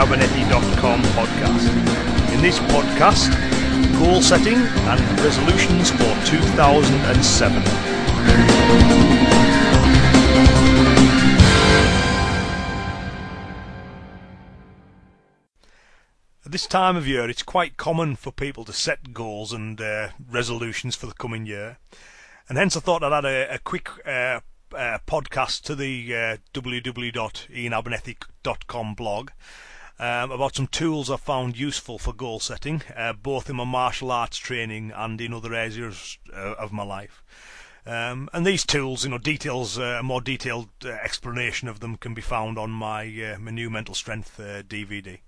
iainabernethy.com podcast. In this podcast, goal setting and resolutions for 2007. At this time of year, it's quite common for people to set goals and uh, resolutions for the coming year. And hence I thought I'd add a, a quick uh, uh, podcast to the uh, www.iainabernethy.com blog um, about some tools I found useful for goal setting, uh, both in my martial arts training and in other areas uh, of my life. Um, and these tools, you know, details, uh, a more detailed uh, explanation of them can be found on my, uh, my new mental strength DVD.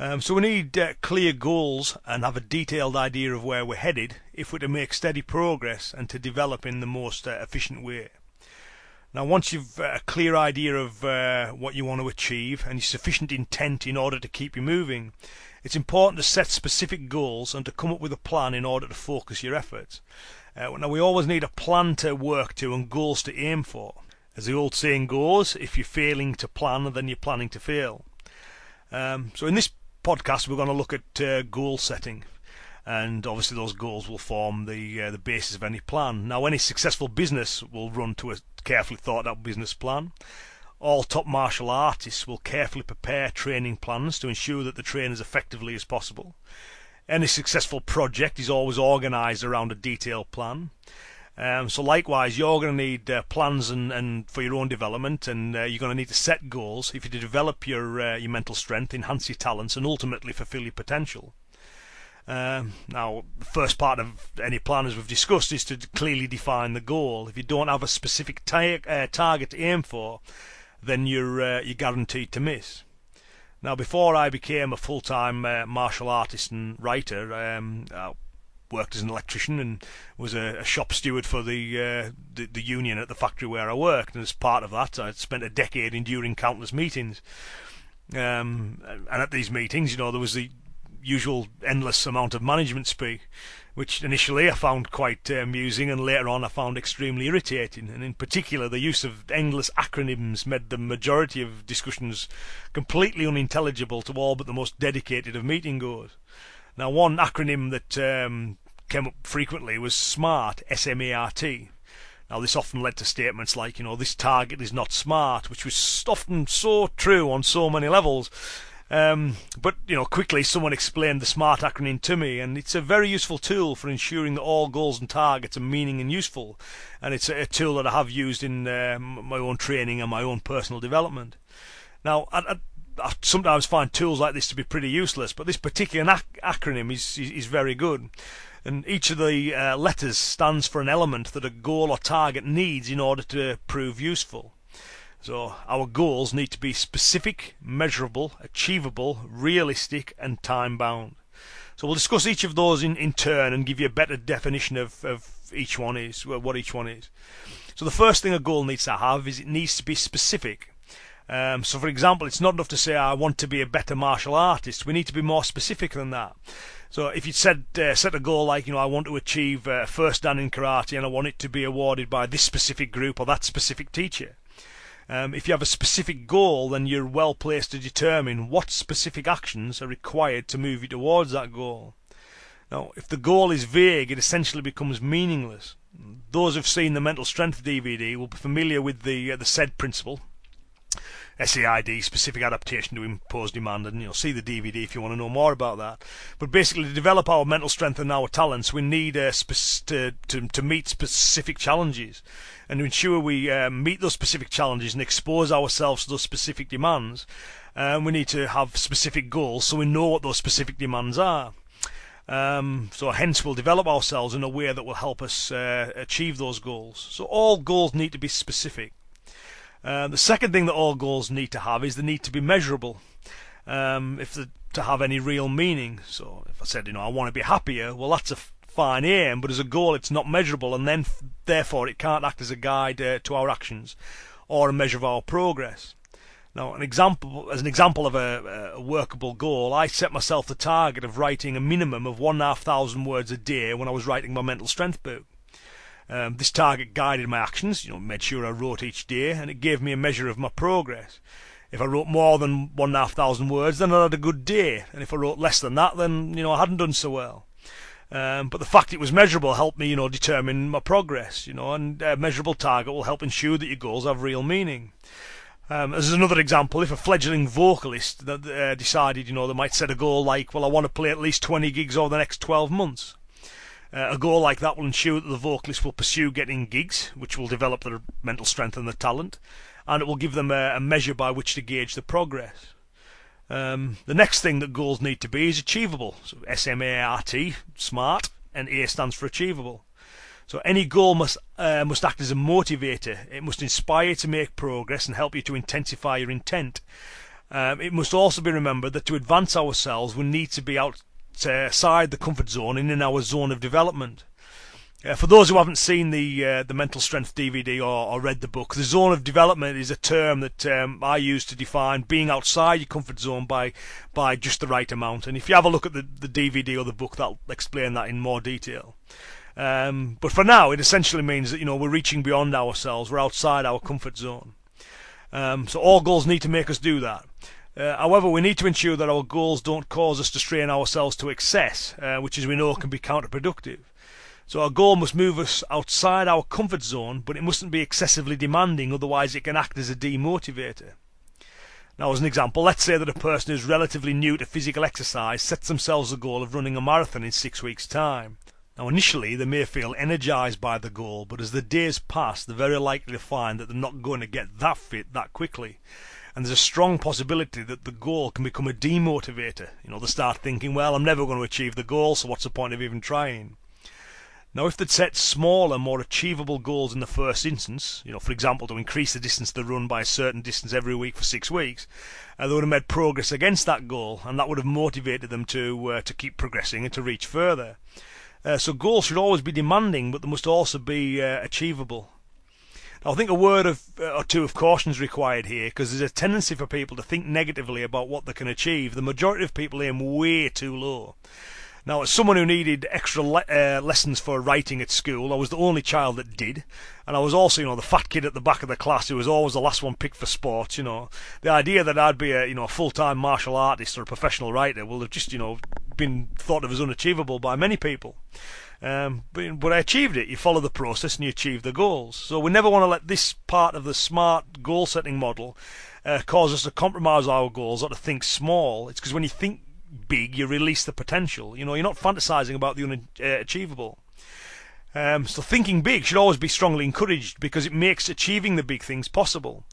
Um, so we need uh, clear goals and have a detailed idea of where we're headed if we're to make steady progress and to develop in the most uh, efficient way. Now, once you've uh, a clear idea of uh, what you want to achieve and sufficient intent in order to keep you moving, it's important to set specific goals and to come up with a plan in order to focus your efforts. Uh, now, we always need a plan to work to and goals to aim for. As the old saying goes, if you're failing to plan, then you're planning to fail. Um, so, in this podcast, we're going to look at uh, goal setting and obviously those goals will form the uh, the basis of any plan. Now, any successful business will run to a carefully thought out business plan. All top martial artists will carefully prepare training plans to ensure that they train as effectively as possible. Any successful project is always organised around a detailed plan. Um, so likewise, you're going to need uh, plans and, and for your own development, and uh, you're going to need to set goals if you to develop your uh, your mental strength, enhance your talents, and ultimately fulfil your potential. Um, now, the first part of any plan, as we've discussed, is to clearly define the goal. If you don't have a specific uh, target to aim for, then you're uh, you're guaranteed to miss. Now, before I became a full-time uh, martial artist and writer, um, I worked as an electrician and was a, a shop steward for the, uh, the, the union at the factory where I worked. And as part of that, I spent a decade enduring countless meetings. Um, and at these meetings, you know, there was the usual endless amount of management speak, which initially I found quite uh, amusing and later on I found extremely irritating. And in particular, the use of endless acronyms made the majority of discussions completely unintelligible to all but the most dedicated of meeting goers. Now, one acronym that um, came up frequently was SMART, S-M-A-R-T. Now, this often led to statements like, you know, this target is not smart, which was often so true on so many levels um, but you know, quickly someone explained the SMART acronym to me, and it's a very useful tool for ensuring that all goals and targets are meaning and useful. And it's a, a tool that I have used in uh, my own training and my own personal development. Now, I, I, I, sometimes find tools like this to be pretty useless, but this particular ac- acronym is, is, is very good. And each of the uh, letters stands for an element that a goal or target needs in order to prove useful. So our goals need to be specific, measurable, achievable, realistic, and time bound. So we'll discuss each of those in, in turn and give you a better definition of, of each one is, what each one is. So the first thing a goal needs to have is it needs to be specific. Um, so for example, it's not enough to say I want to be a better martial artist. We need to be more specific than that. So if you set uh, set a goal like you know I want to achieve uh, first dan in karate and I want it to be awarded by this specific group or that specific teacher, um, if you have a specific goal, then you're well placed to determine what specific actions are required to move you towards that goal. Now, if the goal is vague, it essentially becomes meaningless. Those who've seen the Mental Strength DVD will be familiar with the uh, the SAID principle, SAID, specific adaptation to impose demand, and you'll see the DVD if you want to know more about that. But basically, to develop our mental strength and our talents, we need uh, to, to, to meet specific challenges. And to ensure we uh, meet those specific challenges and expose ourselves to those specific demands, um, we need to have specific goals so we know what those specific demands are. Um, so hence we'll develop ourselves in a way that will help us uh, achieve those goals. So all goals need to be specific. Uh, the second thing that all goals need to have is the need to be measurable. Um, if the, to have any real meaning. So if I said, you know, I want to be happier, well, that's a fine aim, but as a goal, it's not measurable, and then therefore it can't act as a guide uh, to our actions or a measure of our progress. Now, an example, as an example of a, a, workable goal, I set myself the target of writing a minimum of one and a half thousand words a day when I was writing my mental strength book. Um, this target guided my actions, you know, made sure I wrote each day, and it gave me a measure of my progress. If I wrote more than one and a half thousand words, then I had a good day, and if I wrote less than that, then you know I hadn't done so well. Um, but the fact it was measurable helped me, you know, determine my progress, you know, and a measurable target will help ensure that your goals have real meaning. Um, as another example, if a fledgling vocalist that uh, decided, you know, they might set a goal like, well, I want to play at least 20 gigs over the next 12 months. Uh, a goal like that will ensure that the vocalist will pursue getting gigs, which will develop their mental strength and their talent, and it will give them a, a measure by which to gauge the progress. Um, the next thing that goals need to be is achievable. So S-M-A-R-T, smart, and A stands for achievable. So any goal must uh, must act as a motivator. It must inspire you to make progress and help you to intensify your intent. Um, it must also be remembered that to advance ourselves, we need to be outside the comfort zone and in our zone of development. Uh, for those who haven't seen the uh, the mental strength DVD or, or, read the book, the zone of development is a term that um, I use to define being outside your comfort zone by by just the right amount. And if you have a look at the, the DVD or the book, that'll explain that in more detail. Um, but for now, it essentially means that you know we're reaching beyond ourselves, we're outside our comfort zone. Um, so all goals need to make us do that. Uh, however, we need to ensure that our goals don't cause us to strain ourselves to excess, uh, which, as we know, can be counterproductive. So our goal must move us outside our comfort zone, but it mustn't be excessively demanding, otherwise it can act as a demotivator. Now, as an example, let's say that a person who's relatively new to physical exercise sets themselves the goal of running a marathon in six weeks' time. Now, initially, they may feel energized by the goal, but as the days pass, they're very likely to find that they're not going to get that fit that quickly. And there's a strong possibility that the goal can become a demotivator. You know, they start thinking, well, I'm never going to achieve the goal, so what's the point of even trying? Now, if they'd set smaller, more achievable goals in the first instance, you know, for example, to increase the distance they run by a certain distance every week for six weeks, uh, they would have made progress against that goal, and that would have motivated them to uh, to keep progressing and to reach further. Uh, so goals should always be demanding, but they must also be uh, achievable. I think a word of, uh, or two of caution is required here because there's a tendency for people to think negatively about what they can achieve. The majority of people aim way too low. Now, as someone who needed extra le- uh, lessons for writing at school, I was the only child that did, and I was also, you know, the fat kid at the back of the class who was always the last one picked for sports. You know, the idea that I'd be a, you know, a full-time martial artist or a professional writer will have just, you know, been thought of as unachievable by many people. Um, but, but I achieved it. You follow the process and you achieve the goals. So we never want to let this part of the smart goal-setting model uh, cause us to compromise our goals or to think small. It's because when you think big, you release the potential. You know, you're not fantasizing about the unachievable. Um, so thinking big should always be strongly encouraged because it makes achieving the big things possible.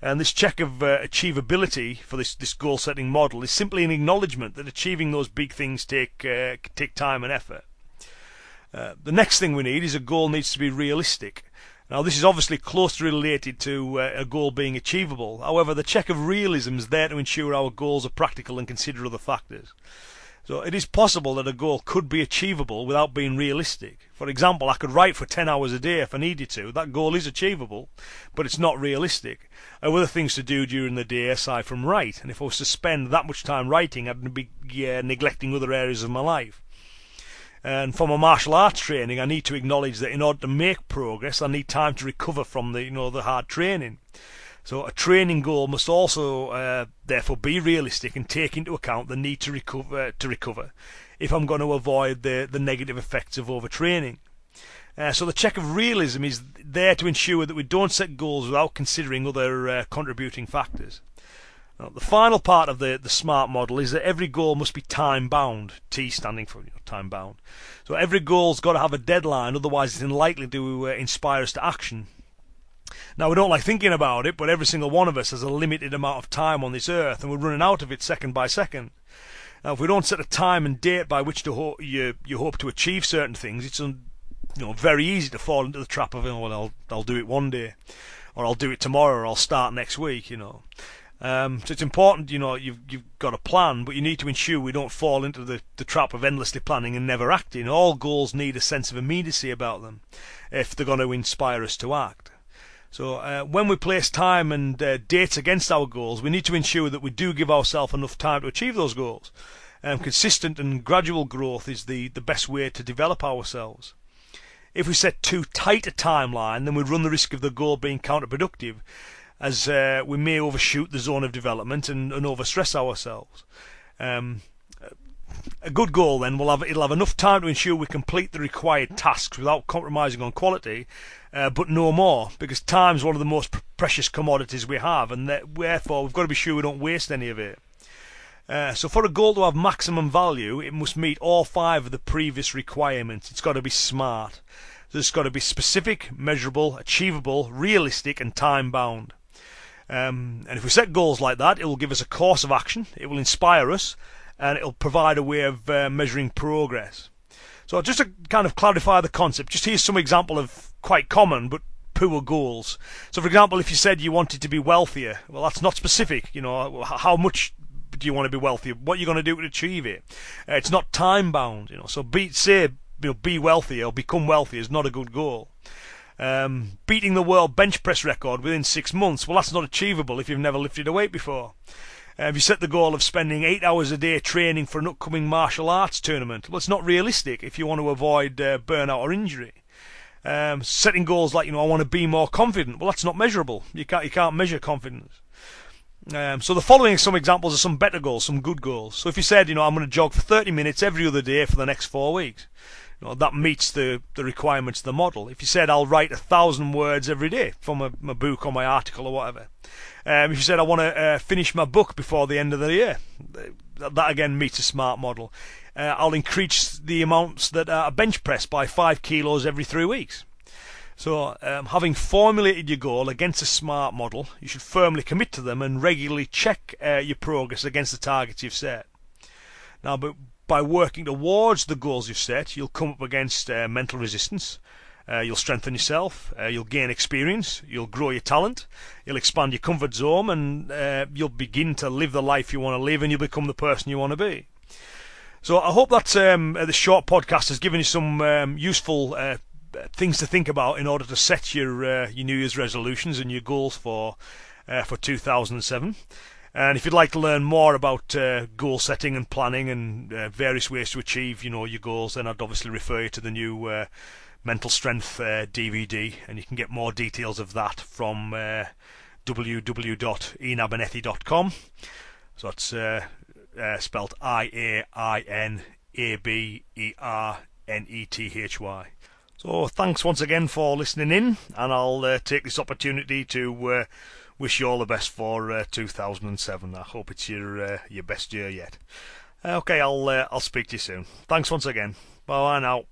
And this check of uh, achievability for this, this goal setting model is simply an acknowledgement that achieving those big things take uh, take time and effort. Uh, the next thing we need is a goal needs to be realistic. Now, this is obviously closely related to uh, a goal being achievable. However, the check of realism is there to ensure our goals are practical and consider other factors. So it is possible that a goal could be achievable without being realistic. For example, I could write for 10 hours a day if I needed to. That goal is achievable, but it's not realistic. I have other things to do during the day aside from write, and if I was to spend that much time writing, I'd be uh, neglecting other areas of my life. And for my martial arts training, I need to acknowledge that in order to make progress, I need time to recover from the you know the hard training. So a training goal must also uh, therefore be realistic and take into account the need to recover to recover if I'm going to avoid the the negative effects of overtraining. Uh, so the check of realism is there to ensure that we don't set goals without considering other uh, contributing factors. The final part of the, the SMART model is that every goal must be time bound, T standing for you know, time bound. So every goal's got to have a deadline, otherwise it's unlikely to uh, inspire us to action. Now, we don't like thinking about it, but every single one of us has a limited amount of time on this earth, and we're running out of it second by second. Now, if we don't set a time and date by which to ho- you, you hope to achieve certain things, it's un- you know very easy to fall into the trap of, oh, well, I'll, I'll do it one day, or I'll do it tomorrow, or I'll start next week, you know. Um, so it's important, you know, you've you've got a plan, but you need to ensure we don't fall into the, the trap of endlessly planning and never acting. All goals need a sense of immediacy about them if they're going to inspire us to act. So uh, when we place time and uh, dates against our goals, we need to ensure that we do give ourselves enough time to achieve those goals. Um, consistent and gradual growth is the, the best way to develop ourselves. If we set too tight a timeline, then we run the risk of the goal being counterproductive as uh, we may overshoot the zone of development and, and overstress ourselves. Um, a good goal then will have it'll have enough time to ensure we complete the required tasks without compromising on quality, uh, but no more because time's one of the most pr- precious commodities we have, and that, therefore we've got to be sure we don't waste any of it. Uh, so for a goal to have maximum value, it must meet all five of the previous requirements. It's got to be smart. It's got to be specific, measurable, achievable, realistic, and time bound. Um, and if we set goals like that, it will give us a course of action, it will inspire us, and it'll provide a way of uh, measuring progress. So just to kind of clarify the concept, just here's some example of quite common but poor goals. So for example, if you said you wanted to be wealthier, well that's not specific. You know, how much do you want to be wealthier? What are you going to do to achieve it? Uh, it's not time bound. You know, so be say be wealthy or become wealthy is not a good goal. Um, beating the world bench press record within six months, well, that's not achievable if you've never lifted a weight before. Uh, if you set the goal of spending eight hours a day training for an upcoming martial arts tournament, well, it's not realistic if you want to avoid uh, burnout or injury. Um, setting goals like you know I want to be more confident, well, that's not measurable. You can't you can't measure confidence. Um, so the following are some examples of some better goals, some good goals. So if you said, you know, I'm going to jog for 30 minutes every other day for the next four weeks, know, that meets the, the requirements of the model. If you said, I'll write a thousand words every day from my, my book or my article or whatever. Um, if you said, I want to uh, finish my book before the end of the year, that, that again meets a smart model. Uh, I'll increase the amounts that are bench press by five kilos every three weeks. So, um, having formulated your goal against a SMART model, you should firmly commit to them and regularly check uh, your progress against the targets you've set. Now, but by working towards the goals you've set, you'll come up against uh, mental resistance. Uh, you'll strengthen yourself. Uh, you'll gain experience. You'll grow your talent. You'll expand your comfort zone, and uh, you'll begin to live the life you want to live, and you'll become the person you want to be. So I hope that um, uh, the short podcast has given you some um, useful uh, things to think about in order to set your uh, your New Year's resolutions and your goals for for 2007. And if you'd like to learn more about uh, goal setting and planning and uh, various ways to achieve, you know, your goals, then I'd obviously refer you to the new uh, Mental Strength DVD, uh, and you can get more details of that from www.iainabernethy.com. So it's spelled I A I N A B E R N E T H Y. So thanks once again for listening in, and I'll uh, take this opportunity to uh, wish you all the best for uh, 2007. I hope it's your uh, your best year yet. Uh, okay, I'll uh, I'll speak to you soon. Thanks once again. Bye now.